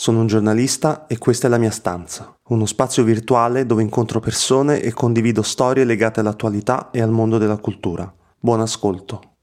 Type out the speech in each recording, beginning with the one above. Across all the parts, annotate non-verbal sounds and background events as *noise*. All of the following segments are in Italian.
sono un giornalista e questa è la mia stanza, uno spazio virtuale dove incontro persone e condivido storie legate all'attualità e al mondo della cultura. Buon ascolto.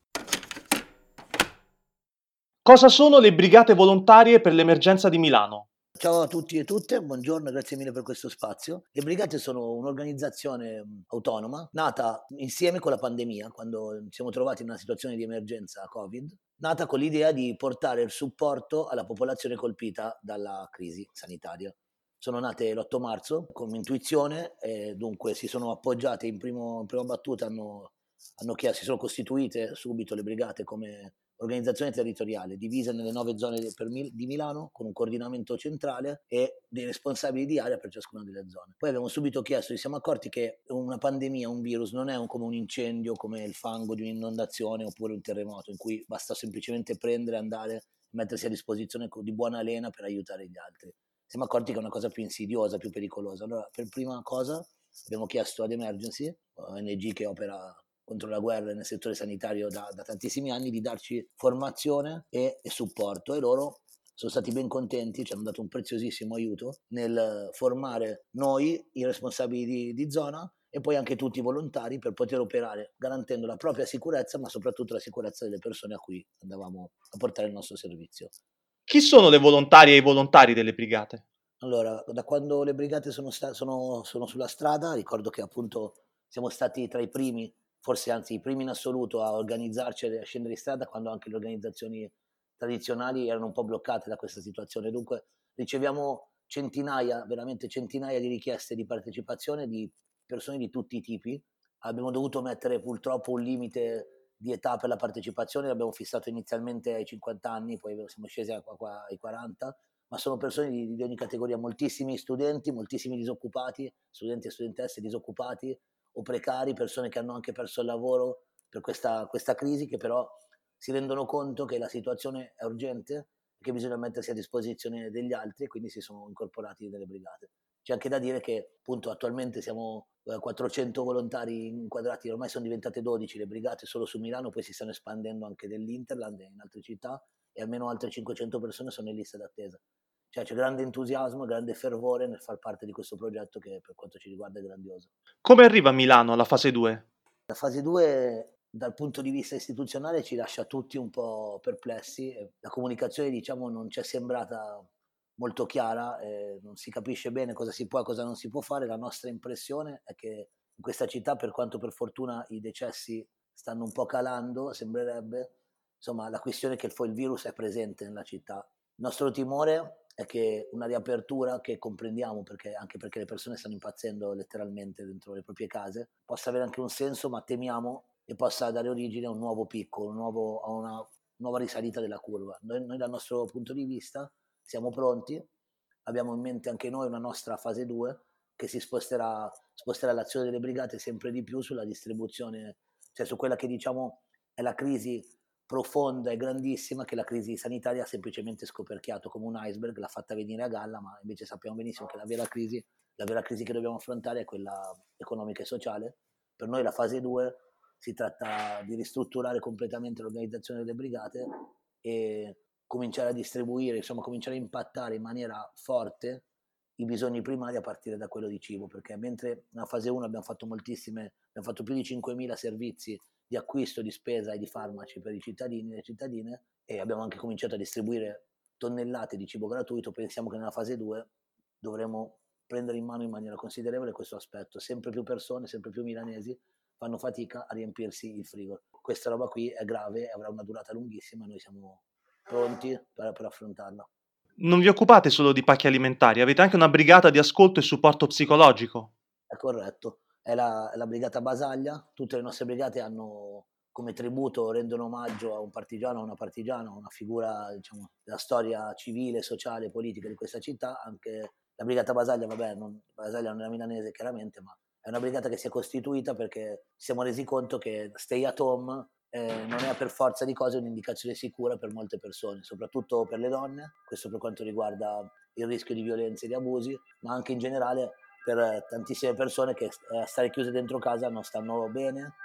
Cosa sono le brigate volontarie per l'emergenza di Milano? Ciao a tutti e tutte, buongiorno, grazie mille per questo spazio. Le brigate sono un'organizzazione autonoma nata insieme con la pandemia, quando ci siamo trovati in una situazione di emergenza Covid, nata con l'idea di portare il supporto alla popolazione colpita dalla crisi sanitaria. Sono nate l'8 marzo con intuizione e dunque si sono appoggiate in, primo, in prima battuta, hanno, hanno chiesto, si sono costituite subito le brigate come organizzazione territoriale divisa nelle nove zone di Milano con un coordinamento centrale e dei responsabili di area per ciascuna delle zone. Poi abbiamo subito chiesto, ci siamo accorti che una pandemia, un virus non è un, come un incendio, come il fango di un'inondazione oppure un terremoto in cui basta semplicemente prendere, andare, mettersi a disposizione di buona lena per aiutare gli altri. Siamo accorti che è una cosa più insidiosa, più pericolosa. Allora, per prima cosa abbiamo chiesto ad Emergency, ONG che opera contro la guerra nel settore sanitario da, da tantissimi anni, di darci formazione e, e supporto e loro sono stati ben contenti, ci hanno dato un preziosissimo aiuto nel formare noi, i responsabili di, di, zona, e poi anche tutti i volontari per poter operare garantendo la propria sicurezza, ma soprattutto la sicurezza delle persone a cui andavamo a portare il nostro servizio. Chi sono le volontarie e i volontari delle brigate? Allora, da quando le brigate sono, sta- sono, sono sulla strada, ricordo che appunto siamo stati tra i primi forse anzi i primi in assoluto a organizzarci e a scendere in strada quando anche le organizzazioni tradizionali erano un po' bloccate da questa situazione. Dunque riceviamo centinaia, veramente centinaia di richieste di partecipazione di persone di tutti i tipi. Abbiamo dovuto mettere purtroppo un limite di età per la partecipazione, l'abbiamo fissato inizialmente ai 50 anni, poi siamo scesi ai 40, ma sono persone di, di ogni categoria, moltissimi studenti, moltissimi disoccupati, studenti e studentesse disoccupati, o precari, persone che hanno anche perso il lavoro per questa, questa crisi, che però si rendono conto che la situazione è urgente che bisogna mettersi a disposizione degli altri e quindi si sono incorporati nelle brigate. C'è anche da dire che appunto attualmente siamo 400 eh, volontari inquadrati, ormai sono diventate 12 le brigate solo su Milano, poi si stanno espandendo anche dell'Interland e in altre città e almeno altre 500 persone sono in lista d'attesa. Cioè c'è grande entusiasmo, grande fervore nel far parte di questo progetto che per quanto ci riguarda è grandioso. Come arriva Milano alla fase 2? La fase 2 dal punto di vista istituzionale ci lascia tutti un po' perplessi. La comunicazione diciamo non ci è sembrata molto chiara, eh, non si capisce bene cosa si può e cosa non si può fare. La nostra impressione è che in questa città, per quanto per fortuna i decessi stanno un po' calando, sembrerebbe, insomma la questione è che il virus è presente nella città. Il nostro timore è che una riapertura che comprendiamo perché, anche perché le persone stanno impazzendo letteralmente dentro le proprie case possa avere anche un senso ma temiamo che possa dare origine a un nuovo picco, un nuovo, a una nuova risalita della curva. Noi, noi dal nostro punto di vista siamo pronti, abbiamo in mente anche noi una nostra fase 2 che si sposterà, sposterà l'azione delle brigate sempre di più sulla distribuzione, cioè su quella che diciamo è la crisi profonda e grandissima che la crisi sanitaria ha semplicemente scoperchiato come un iceberg, l'ha fatta venire a galla, ma invece sappiamo benissimo che la vera crisi, la vera crisi che dobbiamo affrontare è quella economica e sociale. Per noi la fase 2 si tratta di ristrutturare completamente l'organizzazione delle brigate e cominciare a distribuire, insomma cominciare a impattare in maniera forte i bisogni primari a partire da quello di cibo, perché mentre nella fase 1 abbiamo fatto moltissime, abbiamo fatto più di 5.000 servizi di acquisto di spesa e di farmaci per i cittadini e le cittadine e abbiamo anche cominciato a distribuire tonnellate di cibo gratuito, pensiamo che nella fase 2 dovremo prendere in mano in maniera considerevole questo aspetto. Sempre più persone, sempre più milanesi fanno fatica a riempirsi il frigo. Questa roba qui è grave, avrà una durata lunghissima e noi siamo pronti per, per affrontarla. Non vi occupate solo di pacchi alimentari, avete anche una brigata di ascolto e supporto psicologico. È corretto è la, la, brigata Basaglia, tutte le nostre brigate hanno come tributo rendono omaggio a un partigiano, a una partigiana, una figura diciamo, della storia civile, sociale politica di questa città, anche la Brigata Basaglia, vabbè, non, Basaglia non è milanese chiaramente, ma è una brigata che si è costituita perché ci siamo resi conto che stay at home eh, non è per forza di cose un'indicazione sicura per molte persone, soprattutto per le donne, questo per quanto riguarda il rischio di violenze e di abusi, ma anche in generale per tantissime persone che a eh, stare chiuse dentro casa non stanno bene,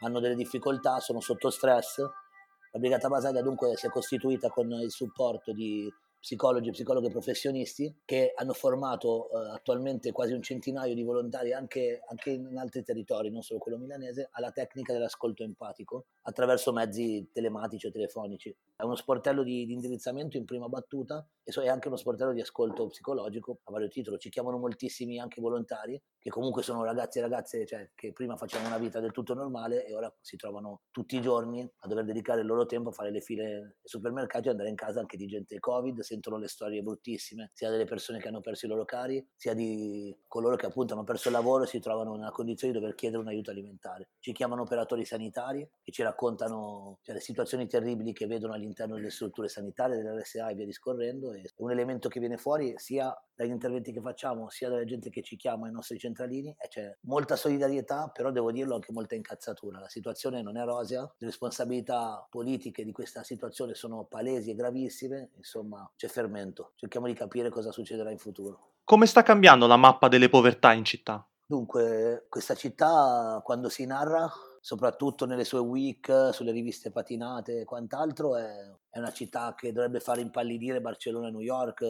hanno delle difficoltà, sono sotto stress. La Brigata Basaglia dunque si è costituita con il supporto di psicologi e psicologhe professionisti che hanno formato eh, attualmente quasi un centinaio di volontari anche, anche, in altri territori, non solo quello milanese, alla tecnica dell'ascolto empatico attraverso mezzi telematici o telefonici. È uno sportello di, di indirizzamento in prima battuta e so, è anche uno sportello di ascolto psicologico a vario titolo. Ci chiamano moltissimi anche volontari che comunque sono ragazzi e ragazze cioè, che prima facevano una vita del tutto normale e ora si trovano tutti i giorni a dover dedicare il loro tempo a fare le file ai supermercati e andare in casa anche di gente Covid sentono le storie bruttissime, sia delle persone che hanno perso i loro cari, sia di coloro che appunto hanno perso il lavoro e si trovano nella condizione di dover chiedere un aiuto alimentare. Ci chiamano operatori sanitari che ci raccontano cioè, le situazioni terribili che vedono all'interno delle strutture sanitarie, delle RSA e via discorrendo. E un elemento che viene fuori sia dagli interventi che facciamo, sia dalla gente che ci chiama ai nostri centralini, e c'è molta solidarietà, però devo dirlo anche molta incazzatura. La situazione non è rosea, le responsabilità politiche di questa situazione sono palesi e gravissime, insomma c'è fermento. Cerchiamo di capire cosa succederà in futuro. Come sta cambiando la mappa delle povertà in città? Dunque, questa città quando si narra soprattutto nelle sue week, sulle riviste patinate e quant'altro, è, è, una città che dovrebbe fare impallidire Barcellona e New York,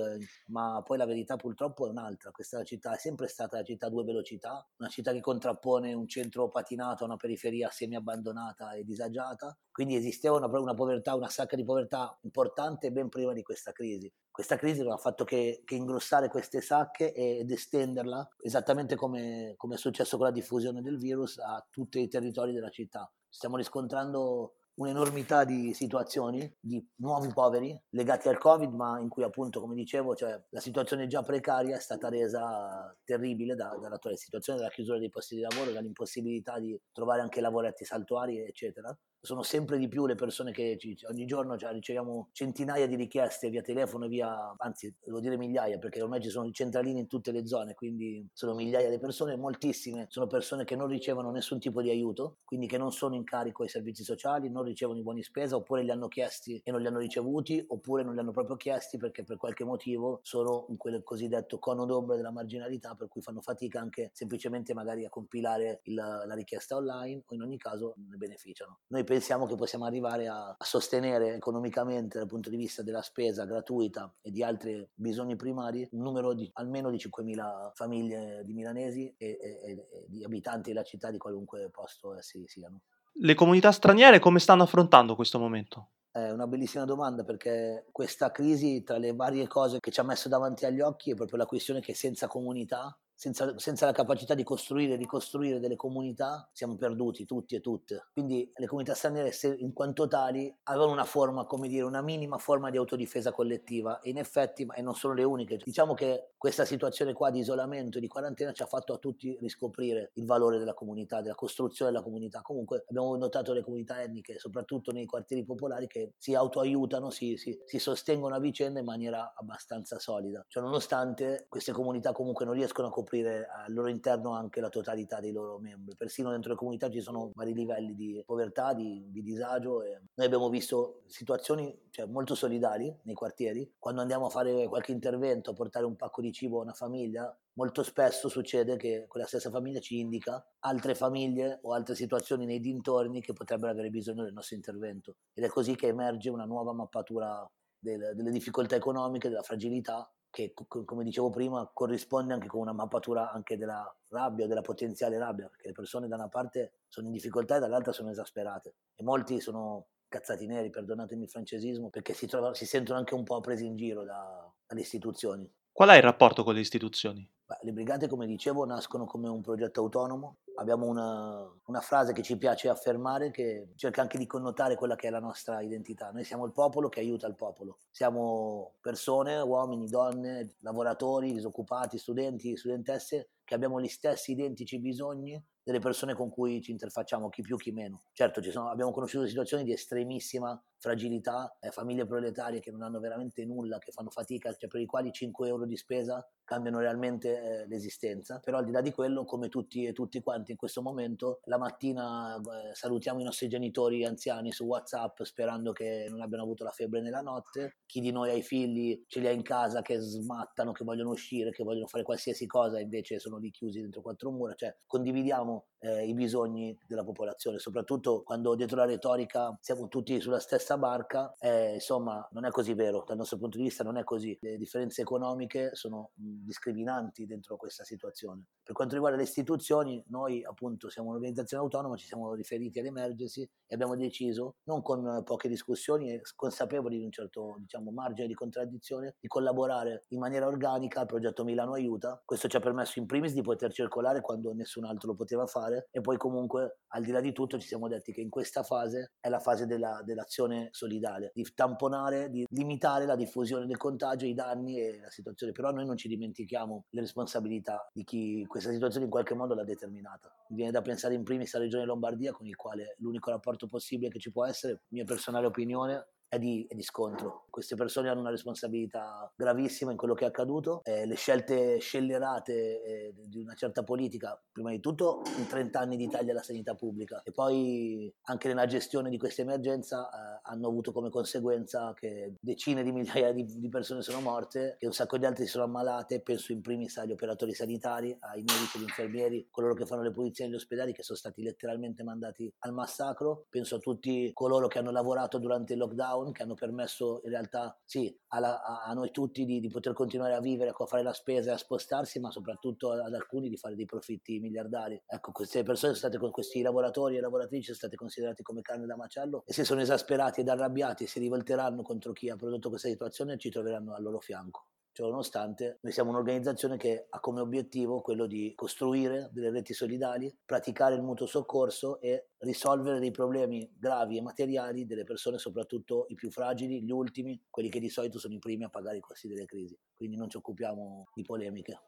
ma poi la verità purtroppo è un'altra. Questa città è sempre stata la città a due velocità, una città che contrappone un centro patinato a una periferia semi abbandonata e disagiata, quindi esisteva una, una povertà, una sacca di povertà importante ben prima di questa crisi questa crisi non ha fatto che, che ingrossare queste sacche ed estenderla, esattamente come, come, è successo con la diffusione del virus, a tutti i territori della città. Stiamo riscontrando un'enormità di situazioni di nuovi poveri legati al Covid, ma in cui appunto, come dicevo, cioè, la situazione già precaria è stata resa terribile da, dall'attuale situazione della chiusura dei posti di lavoro, dall'impossibilità di trovare anche lavoretti saltuari, eccetera sono sempre di più le persone che ci, ogni giorno riceviamo centinaia di richieste via telefono, via, anzi devo dire migliaia perché ormai ci sono i centralini in tutte le zone, quindi sono migliaia di persone, moltissime sono persone che non ricevono nessun tipo di aiuto, quindi che non sono in carico ai servizi sociali, non ricevono i buoni spesa oppure li hanno chiesti e non li hanno ricevuti oppure non li hanno proprio chiesti perché per qualche motivo sono in quel cosiddetto cono d'ombra della marginalità per cui fanno fatica anche semplicemente magari a compilare il, la richiesta online o in ogni caso ne beneficiano. Noi pensiamo che possiamo arrivare a, a, sostenere economicamente dal punto di vista della spesa gratuita e di altri bisogni primari un numero di almeno di 5.000 famiglie di milanesi e, e, e di abitanti della città di qualunque posto essi siano. Le comunità straniere come stanno affrontando questo momento? È una bellissima domanda perché questa crisi, tra le varie cose che ci ha messo davanti agli occhi, è proprio la questione che senza comunità senza, senza, la capacità di costruire e ricostruire delle comunità, siamo perduti tutti e tutte. Quindi le comunità straniere, in quanto tali, avevano una forma, come dire, una minima forma di autodifesa collettiva. E in effetti, e non sono le uniche, diciamo che questa situazione qua di isolamento e di quarantena ci ha fatto a tutti riscoprire il valore della comunità, della costruzione della comunità. Comunque abbiamo notato le comunità etniche, soprattutto nei quartieri popolari, che si autoaiutano, si, si, si sostengono a vicenda in maniera abbastanza solida. Cioè, nonostante queste comunità comunque non riescono a coprire coprire al loro interno anche la totalità dei loro membri. Persino dentro le comunità ci sono vari livelli di povertà, di, di disagio. E noi abbiamo visto situazioni cioè, molto solidali nei quartieri. Quando andiamo a fare qualche intervento, a portare un pacco di cibo a una famiglia, molto spesso succede che quella stessa famiglia ci indica altre famiglie o altre situazioni nei dintorni che potrebbero avere bisogno del nostro intervento. Ed è così che emerge una nuova mappatura delle, delle difficoltà economiche, della fragilità che come dicevo prima corrisponde anche con una mappatura anche della rabbia o della potenziale rabbia, perché le persone da una parte sono in difficoltà e dall'altra sono esasperate e molti sono cazzati neri, perdonatemi il francesismo, perché si, trovano, si sentono anche un po' presi in giro da, dalle istituzioni. Qual è il rapporto con le istituzioni? le brigate, come dicevo, nascono come un progetto autonomo abbiamo una, una, frase che ci piace affermare che cerca anche di connotare quella che è la nostra identità. Noi siamo il popolo che aiuta il popolo. Siamo persone, uomini, donne, lavoratori, disoccupati, studenti, studentesse che abbiamo gli stessi identici bisogni delle persone con cui ci interfacciamo, chi più chi meno. Certo, sono, abbiamo conosciuto situazioni di estremissima fragilità, eh, famiglie proletarie che non hanno veramente nulla, che fanno fatica, cioè per i quali 5 euro di spesa cambiano realmente eh, l'esistenza. Però al di là di quello, come tutti e tutti quanti in questo momento, la mattina eh, salutiamo i nostri genitori anziani su WhatsApp sperando che non abbiano avuto la febbre nella notte. Chi di noi ha i figli ce li ha in casa che smattano, che vogliono uscire, che vogliono fare qualsiasi cosa, invece sono lì chiusi dentro quattro mura. Cioè condividiamo eh, i bisogni della popolazione, soprattutto quando dietro la retorica siamo tutti sulla stessa barca, eh, insomma non è così vero, dal nostro punto di vista non è così, le differenze economiche sono discriminanti dentro questa situazione. Per quanto riguarda le istituzioni, noi appunto siamo un'organizzazione autonoma, ci siamo riferiti all'emergency e abbiamo deciso, non con poche discussioni e consapevoli di un certo diciamo, margine di contraddizione, di collaborare in maniera organica al progetto Milano Aiuta. Questo ci ha permesso in primis di poter circolare quando nessun altro lo poteva fare e poi comunque al di là di tutto ci siamo detti che in questa fase è la fase della, dell'azione solidale, di tamponare, di limitare la diffusione del contagio, i danni e la situazione, però noi non ci dimentichiamo le responsabilità di chi questa situazione in qualche modo l'ha determinata. Mi viene da pensare in primis alla Regione Lombardia con il quale l'unico rapporto possibile che ci può essere, mia personale opinione, è di, è di, scontro. Queste persone hanno una responsabilità gravissima in quello che è accaduto. Eh, le scelte scellerate eh, di una certa politica, prima di tutto in 30 anni d'Italia la sanità pubblica e poi anche nella gestione di questa emergenza eh, hanno avuto come conseguenza che decine di migliaia di, di, persone sono morte, che un sacco di altre si sono ammalate, penso in primis agli operatori sanitari, ai medici, agli infermieri, coloro che fanno le pulizie negli ospedali che sono stati letteralmente mandati al massacro, penso a tutti coloro che hanno lavorato durante il lockdown lockdown che hanno permesso in realtà sì, alla, a, a, noi tutti di, di, poter continuare a vivere, a fare la spesa e a spostarsi, ma soprattutto ad alcuni di fare dei profitti miliardari. Ecco, queste persone sono state questi lavoratori e lavoratrici sono state considerate come carne da macello e se sono esasperati ed arrabbiati e si rivolteranno contro chi ha prodotto questa situazione ci troveranno al loro fianco. Cioè, nonostante noi siamo un'organizzazione che ha come obiettivo quello di costruire delle reti solidali, praticare il mutuo soccorso e risolvere dei problemi gravi e materiali delle persone, soprattutto i più fragili, gli ultimi, quelli che di solito sono i primi a pagare i costi delle crisi. Quindi non ci occupiamo di polemiche.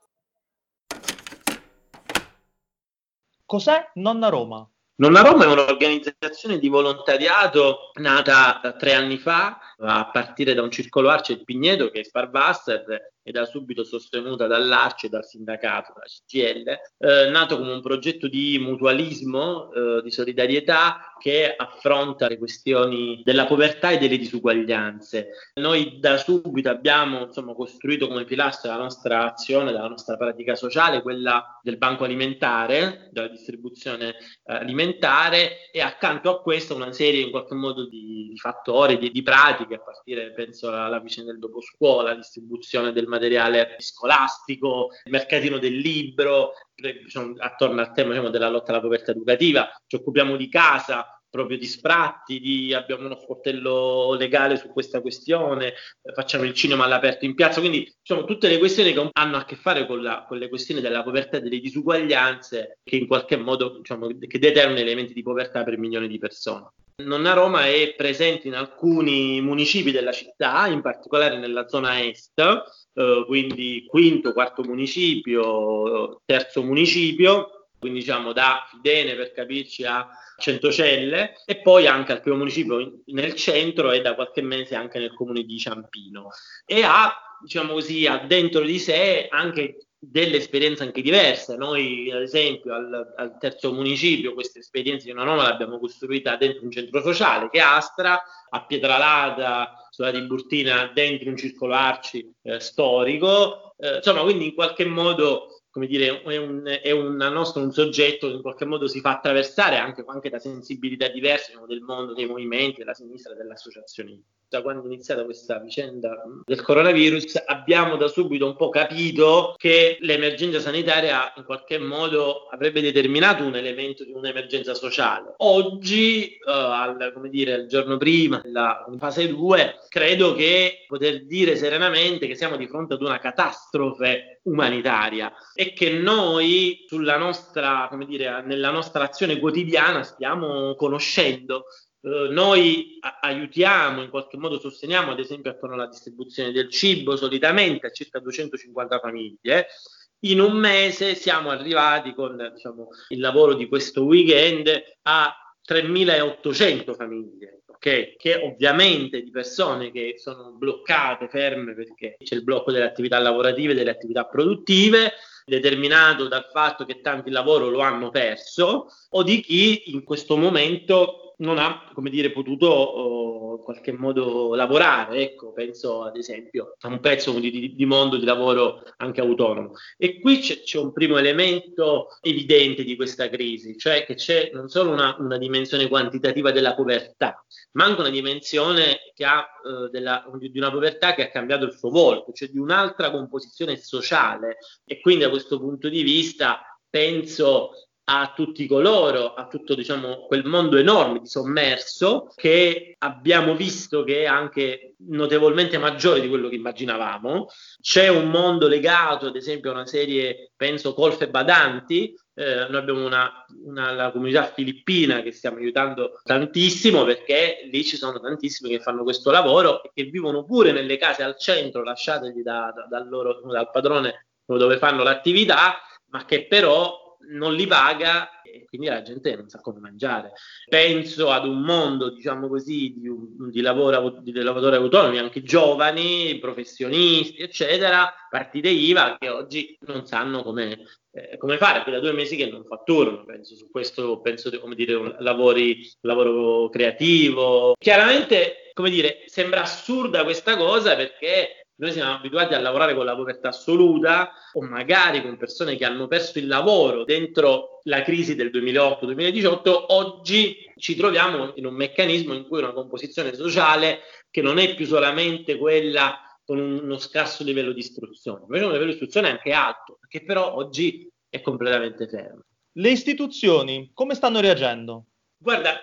Cos'è Nonna Roma? Nonna Roma è un'organizzazione di volontariato nata tre anni fa a partire da un circolo Arce di Pigneto che è Sparvasser e da subito sostenuta dall'Arce dal sindacato, la CGL, eh, nato come un progetto di mutualismo, eh, di solidarietà che affronta le questioni della povertà e delle disuguaglianze. Noi da subito abbiamo insomma, costruito come pilastro la nostra azione, la nostra pratica sociale, quella del banco alimentare, della distribuzione eh, alimentare e accanto a questo una serie in qualche modo di, di fattori, di, di pratiche, a partire penso alla vicenda del dopo scuola, la distribuzione del materiale scolastico, il mercatino del libro, diciamo, attorno al tema diciamo, della lotta alla povertà educativa, ci occupiamo di casa, proprio di spratti, di, abbiamo uno sportello legale su questa questione, facciamo il cinema all'aperto in piazza, quindi diciamo, tutte le questioni che hanno a che fare con, la, con le questioni della povertà e delle disuguaglianze che in qualche modo diciamo, che determinano elementi di povertà per milioni di persone. Nonna Roma è presente in alcuni municipi della città, in particolare nella zona est, eh, quindi quinto, quarto municipio, terzo municipio, quindi diciamo da Fidene per capirci a Centocelle e poi anche al primo municipio nel centro e da qualche mese anche nel comune di Ciampino e ha diciamo così ha dentro di sé anche delle esperienze anche diverse. Noi, ad esempio, al, al terzo municipio, questa esperienza di una nuova l'abbiamo costruita dentro un centro sociale che è Astra, a Pietralata, sulla Tiburtina, dentro un circolo arci eh, storico. Eh, insomma, quindi in qualche modo come dire, è un, è un nostro un soggetto che in qualche modo si fa attraversare anche, anche da sensibilità diverse diciamo, del mondo, dei movimenti, della sinistra dell'associazionismo. Da quando è iniziata questa vicenda del coronavirus, abbiamo da subito un po' capito che l'emergenza sanitaria in qualche modo avrebbe determinato un elemento di un'emergenza sociale. Oggi, uh, al, come dire, il giorno prima della fase 2, credo che poter dire serenamente che siamo di fronte ad una catastrofe umanitaria e che noi sulla nostra, come dire, nella nostra azione quotidiana stiamo conoscendo Uh, noi aiutiamo, in qualche modo sosteniamo, ad esempio, attorno alla distribuzione del cibo, solitamente a circa 250 famiglie. In un mese siamo arrivati con diciamo, il lavoro di questo weekend a 3.800 famiglie, okay? che ovviamente di persone che sono bloccate, ferme perché c'è il blocco delle attività lavorative, delle attività produttive, determinato dal fatto che tanti lavoro lo hanno perso, o di chi in questo momento non ha, come dire, potuto oh, in qualche modo lavorare. Ecco, penso ad esempio a un pezzo di, di, mondo di lavoro anche autonomo. E qui c'è, c'è, un primo elemento evidente di questa crisi, cioè che c'è non solo una, una dimensione quantitativa della povertà, ma anche una dimensione ha, eh, della, di una povertà che ha cambiato il suo volto, cioè di un'altra composizione sociale. E quindi da questo punto di vista penso a tutti coloro, a tutto diciamo, quel mondo enorme di sommerso che abbiamo visto che è anche notevolmente maggiore di quello che immaginavamo. C'è un mondo legato, ad esempio, a una serie, penso, colfe badanti. Eh, noi abbiamo una, una, la comunità filippina che stiamo aiutando tantissimo perché lì ci sono tantissimi che fanno questo lavoro e che vivono pure nelle case al centro lasciategli da, da, dal, loro, dal padrone dove fanno l'attività, ma che però non li paga e quindi la gente non sa come mangiare. Penso ad un mondo, diciamo così, di, di, lavoro, di lavoratori autonomi, anche giovani, professionisti, eccetera, partite IVA che oggi non sanno come, eh, come fare, da due mesi che non fatturano, penso su questo, penso come dire, lavori, lavoro creativo. Chiaramente, come dire, sembra assurda questa cosa perché noi siamo abituati a lavorare con la povertà assoluta o magari con persone che hanno perso il lavoro dentro la crisi del 2008-2018. Oggi ci troviamo in un meccanismo in cui una composizione sociale che non è più solamente quella con uno scarso livello di istruzione, invece un livello di istruzione anche alto, che però oggi è completamente fermo. Le istituzioni come stanno reagendo? Guarda,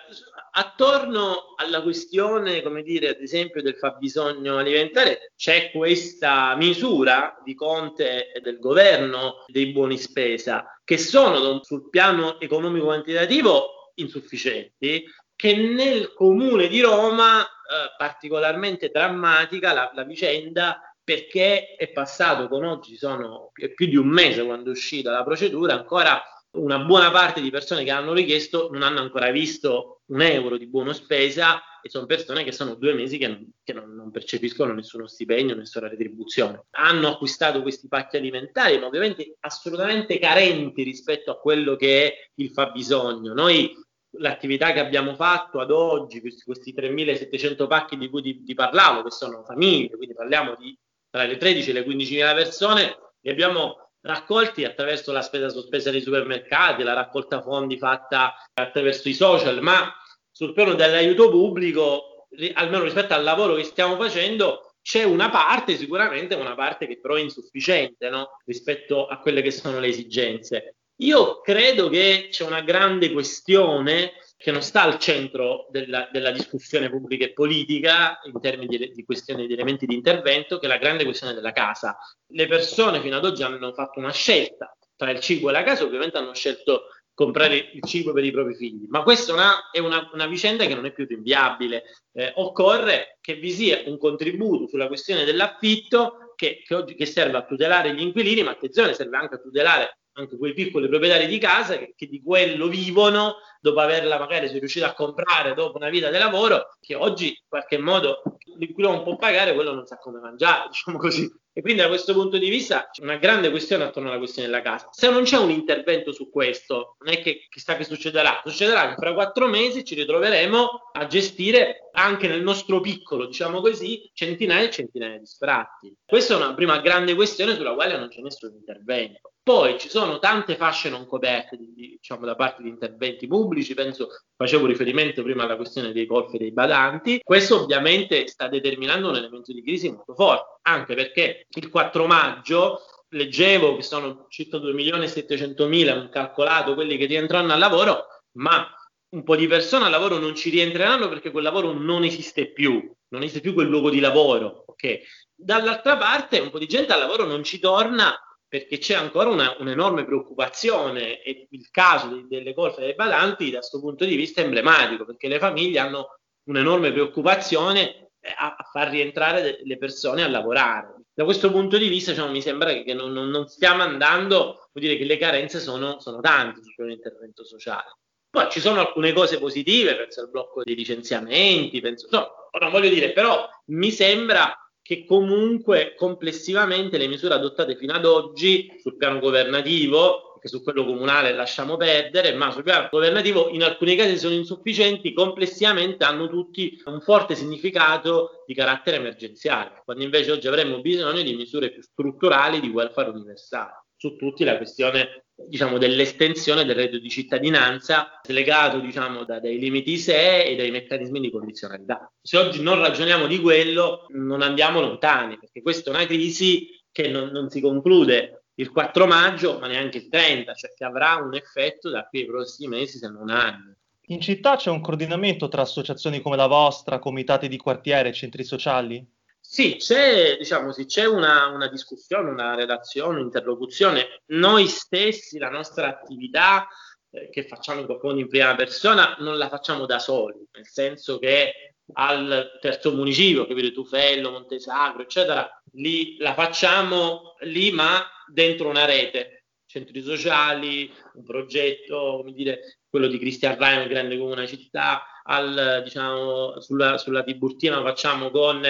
attorno alla questione, come dire, ad esempio del fabbisogno alimentare, c'è questa misura di Conte e del governo dei buoni spesa, che sono sul piano economico quantitativo insufficienti, che nel comune di Roma, eh, particolarmente drammatica la, la vicenda perché è passato con oggi, sono più di un mese quando è uscita la procedura, ancora una buona parte di persone che hanno richiesto non hanno ancora visto un euro di buono spesa e sono persone che sono due mesi che non, che non, non percepiscono nessuno stipendio, nessuna retribuzione. Hanno acquistato questi pacchi alimentari, ma ovviamente assolutamente carenti rispetto a quello che è il fabbisogno. Noi l'attività che abbiamo fatto ad oggi, questi, questi 3.700 pacchi di cui ti, ti, parlavo, che sono famiglie, quindi parliamo di tra le 13 e le 15.000 persone, li abbiamo raccolti attraverso la spesa sospesa dei supermercati, la raccolta fondi fatta attraverso i social, ma sul piano dell'aiuto pubblico, almeno rispetto al lavoro che stiamo facendo, c'è una parte, sicuramente una parte che però è insufficiente no? rispetto a quelle che sono le esigenze. Io credo che c'è una grande questione che non sta al centro della, della discussione pubblica e politica in termini di, di, questioni di elementi di intervento, che è la grande questione della casa. Le persone fino ad oggi hanno fatto una scelta tra il cibo e la casa, ovviamente hanno scelto comprare il cibo per i propri figli, ma questa una, è una, una, vicenda che non è più rinviabile. Eh, occorre che vi sia un contributo sulla questione dell'affitto che, che, oggi, che serve a tutelare gli inquilini, ma attenzione, serve anche a tutelare anche quei piccoli proprietari di casa che, che, di quello vivono dopo averla magari si è riuscito a comprare dopo una vita di lavoro che oggi in qualche modo di non può pagare quello non sa come mangiare *laughs* diciamo così e quindi da questo punto di vista c'è una grande questione attorno alla questione della casa se non c'è un intervento su questo non è che chissà che succederà succederà che fra quattro mesi ci ritroveremo a gestire anche nel nostro piccolo, diciamo così, centinaia e centinaia di sfratti. Questa è una prima grande questione sulla quale non c'è nessun intervento. Poi ci sono tante fasce non coperte diciamo, da parte di interventi pubblici, penso, facevo riferimento prima alla questione dei golf e dei badanti, questo ovviamente sta determinando un elemento di crisi molto forte, anche perché il 4 maggio leggevo che sono circa 2 milioni e 700 mila, un calcolato quelli che rientrano al lavoro, ma un po' di persone al lavoro non ci rientreranno perché quel lavoro non esiste più, non esiste più quel luogo di lavoro. Okay? Dall'altra parte un po' di gente al lavoro non ci torna perché c'è ancora una, un'enorme preoccupazione e il caso di, delle colfe dei badanti da questo punto di vista è emblematico perché le famiglie hanno un'enorme preoccupazione eh, a, a far rientrare de, le persone a lavorare. Da questo punto di vista diciamo, mi sembra che, non, non, non, stiamo andando, vuol dire che le carenze sono, sono tante su quell'intervento sociale. Poi ci sono alcune cose positive, penso al blocco dei licenziamenti, penso, no, non voglio dire, però mi sembra che comunque complessivamente le misure adottate fino ad oggi sul piano governativo, che su quello comunale lasciamo perdere, ma sul piano governativo in alcuni casi sono insufficienti, complessivamente hanno tutti un forte significato di carattere emergenziale, quando invece oggi avremmo bisogno di misure più strutturali di welfare universale su tutti la questione diciamo, dell'estensione del reddito di cittadinanza legato diciamo, da, dai limiti ISEE e dai meccanismi di condizionalità. Se oggi non ragioniamo di quello, non andiamo lontani, perché questa è una crisi che non, non si conclude il 4 maggio, ma neanche il 30, cioè che avrà un effetto da qui ai prossimi mesi, se non anni. In città c'è un coordinamento tra associazioni come la vostra, comitati di quartiere, centri sociali? Sì, c'è, diciamo, sì, c'è una, una, discussione, una relazione, un'interlocuzione. Noi stessi, la nostra attività eh, che facciamo modo in prima persona, non la facciamo da soli, nel senso che al terzo municipio, capire Tufello, Montesacro, eccetera, lì la facciamo lì, ma dentro una rete, centri sociali, un progetto, come dire, quello di Cristian Raimo, grande comune città, al, diciamo, sulla, sulla Tiburtina facciamo con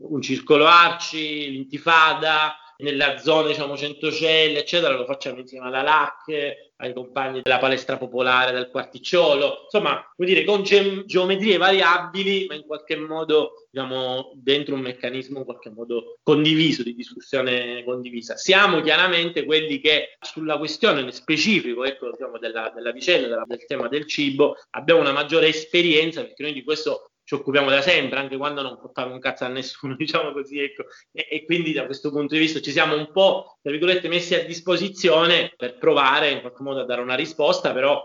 un circolo arci, l'intifada, nella zona diciamo Centocelle, eccetera, lo facciamo insieme alla LAC, ai compagni della palestra popolare del quarticciolo, insomma, vuol dire con ge- geometrie variabili, ma in qualche modo, diciamo, dentro un meccanismo in qualche modo condiviso, di discussione condivisa. Siamo chiaramente quelli che sulla questione nel specifico, ecco, diciamo, della, della vicenda, della, del tema del cibo, abbiamo una maggiore esperienza, perché noi di questo ci occupiamo da sempre, anche quando non portava un cazzo a nessuno, *laughs* diciamo così, ecco. E, e, quindi da questo punto di vista ci siamo un po', tra virgolette, messi a disposizione per provare in qualche modo a dare una risposta, però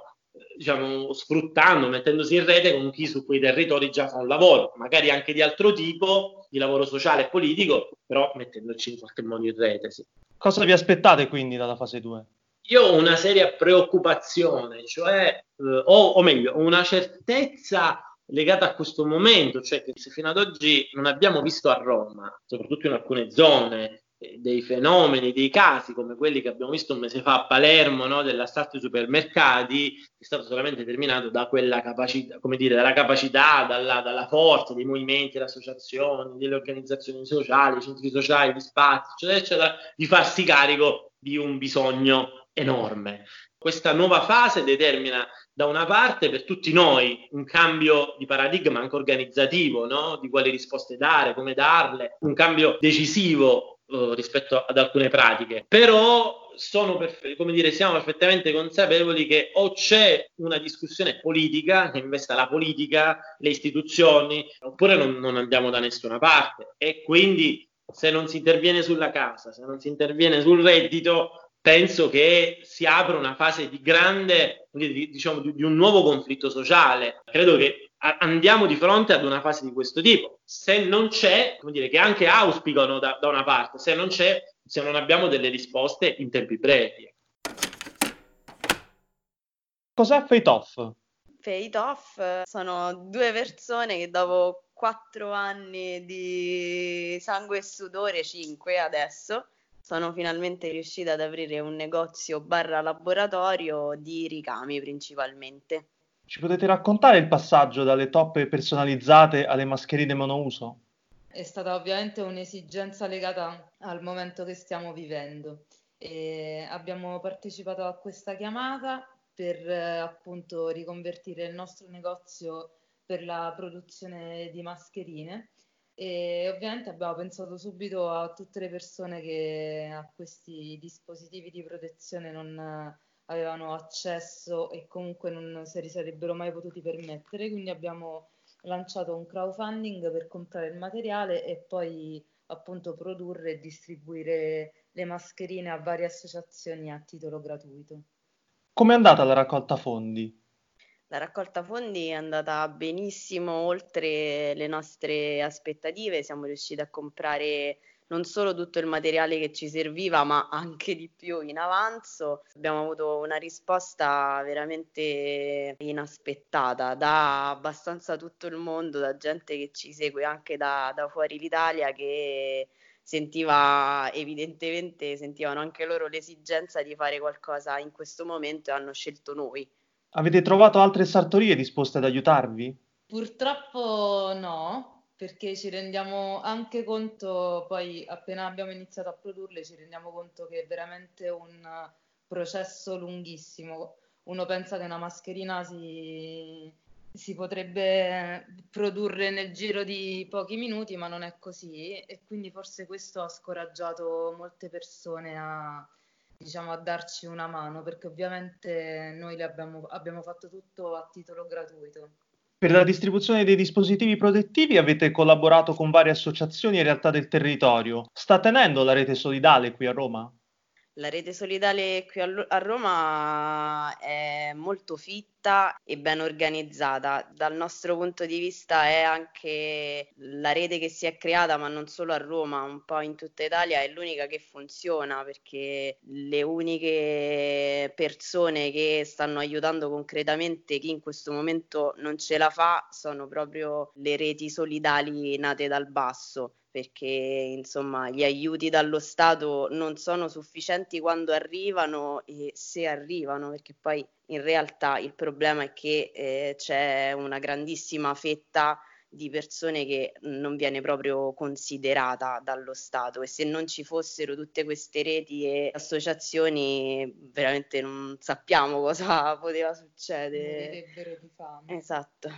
diciamo, sfruttando, mettendosi in rete con chi su quei territori già fa un lavoro, magari anche di altro tipo, di lavoro sociale e politico, però mettendoci in qualche modo in rete. Sì. Cosa vi aspettate quindi dalla fase 2? Io ho una seria preoccupazione, cioè, eh, o, o meglio, una certezza legata a questo momento, cioè che se fino ad oggi non abbiamo visto a Roma, soprattutto in alcune zone, eh, dei fenomeni, dei casi come quelli che abbiamo visto un mese fa a Palermo, no, dell'assalto ai supermercati, è stato solamente determinato da quella capacità, come dire, dalla capacità, dalla, dalla forza dei movimenti, delle associazioni, delle organizzazioni sociali, centri sociali, di spazi, eccetera, eccetera, di farsi carico di un bisogno enorme. Questa nuova fase determina da una parte per tutti noi un cambio di paradigma anche organizzativo, no? di quali risposte dare, come darle, un cambio decisivo uh, rispetto ad alcune pratiche. Però sono perfe- come dire, siamo perfettamente consapevoli che o c'è una discussione politica che investa la politica, le istituzioni, oppure non, non andiamo da nessuna parte. E quindi se non si interviene sulla casa, se non si interviene sul reddito, penso che si apra una fase di grande, diciamo, di, un nuovo conflitto sociale. Credo che andiamo di fronte ad una fase di questo tipo. Se non c'è, come dire, che anche auspicano da, da una parte, se non c'è, se non abbiamo delle risposte in tempi brevi. Cos'è Fate Off? Fate Off sono due persone che dopo quattro anni di sangue e sudore, cinque adesso, sono finalmente riuscita ad aprire un negozio barra laboratorio di ricami principalmente. Ci potete raccontare il passaggio dalle toppe personalizzate alle mascherine monouso? È stata ovviamente un'esigenza legata al momento che stiamo vivendo. E abbiamo partecipato a questa chiamata per eh, appunto riconvertire il nostro negozio per la produzione di mascherine e ovviamente abbiamo pensato subito a tutte le persone che a questi dispositivi di protezione non avevano accesso e comunque non se li sarebbero mai potuti permettere, quindi abbiamo lanciato un crowdfunding per comprare il materiale e poi appunto produrre e distribuire le mascherine a varie associazioni a titolo gratuito. Come è andata la raccolta fondi? La raccolta fondi è andata benissimo oltre le nostre aspettative, siamo riusciti a comprare non solo tutto il materiale che ci serviva, ma anche di più in avanzo. Abbiamo avuto una risposta veramente inaspettata da abbastanza tutto il mondo, da gente che ci segue anche da, da fuori l'Italia che sentiva evidentemente sentivano anche loro l'esigenza di fare qualcosa in questo momento e hanno scelto noi. Avete trovato altre sartorie disposte ad aiutarvi? Purtroppo no, perché ci rendiamo anche conto, poi appena abbiamo iniziato a produrle, ci rendiamo conto che è veramente un processo lunghissimo. Uno pensa che una mascherina si, si potrebbe produrre nel giro di pochi minuti, ma non è così e quindi forse questo ha scoraggiato molte persone a, diciamo, a darci una mano, perché ovviamente noi abbiamo, abbiamo fatto tutto a titolo gratuito. Per la distribuzione dei dispositivi protettivi avete collaborato con varie associazioni e realtà del territorio. Sta tenendo la rete solidale qui a Roma? La rete solidale qui a Roma è molto fitta e ben organizzata. Dal nostro punto di vista è anche la rete che si è creata, ma non solo a Roma, un po' in tutta Italia, è l'unica che funziona perché le uniche persone che stanno aiutando concretamente chi in questo momento non ce la fa sono proprio le reti solidali nate dal basso perché insomma gli aiuti dallo Stato non sono sufficienti quando arrivano e se arrivano, perché poi in realtà il problema è che eh, c'è una grandissima fetta di persone che non viene proprio considerata dallo Stato e se non ci fossero tutte queste reti e associazioni veramente non sappiamo *laughs* cosa poteva succedere. Morirebbero di fame. Esatto.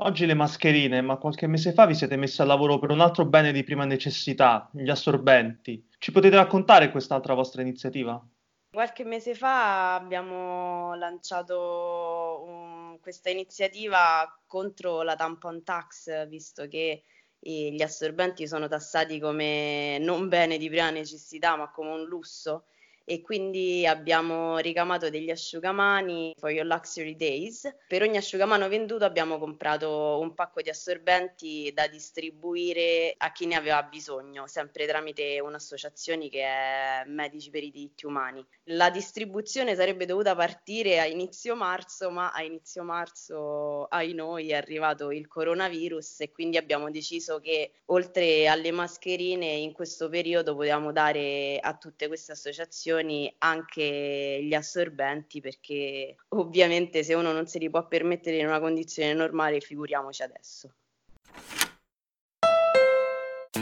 Oggi le mascherine, ma qualche mese fa vi siete messi al lavoro per un altro bene di prima necessità, gli assorbenti. Ci potete raccontare quest'altra vostra iniziativa? Qualche mese fa abbiamo lanciato um, questa iniziativa contro la tampon tax, visto che eh, gli assorbenti sono tassati come non bene di prima necessità, ma come un lusso e quindi abbiamo ricamato degli asciugamani for your luxury days. Per ogni asciugamano venduto abbiamo comprato un pacco di assorbenti da distribuire a chi ne aveva bisogno, sempre tramite un'associazione che è Medici per i diritti umani. La distribuzione sarebbe dovuta partire a inizio marzo, ma a inizio marzo ai noi è arrivato il coronavirus e quindi abbiamo deciso che oltre alle mascherine in questo periodo potevamo dare a tutte queste associazioni condizioni anche gli assorbenti perché ovviamente se uno non se li può permettere in una condizione normale figuriamoci adesso.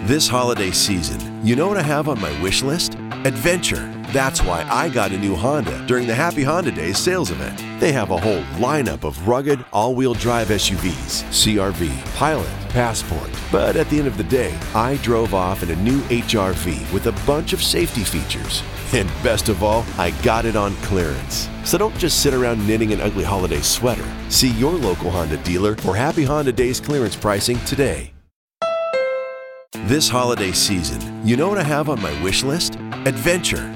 This holiday season, you know what I have on my wish list? Adventure. That's why I got a new Honda during the Happy Honda Days sales event. They have a whole lineup of rugged, all wheel drive SUVs CRV, Pilot, Passport. But at the end of the day, I drove off in a new HRV with a bunch of safety features. And best of all, I got it on clearance. So don't just sit around knitting an ugly holiday sweater. See your local Honda dealer for Happy Honda Days clearance pricing today. This holiday season, you know what I have on my wish list? Adventure.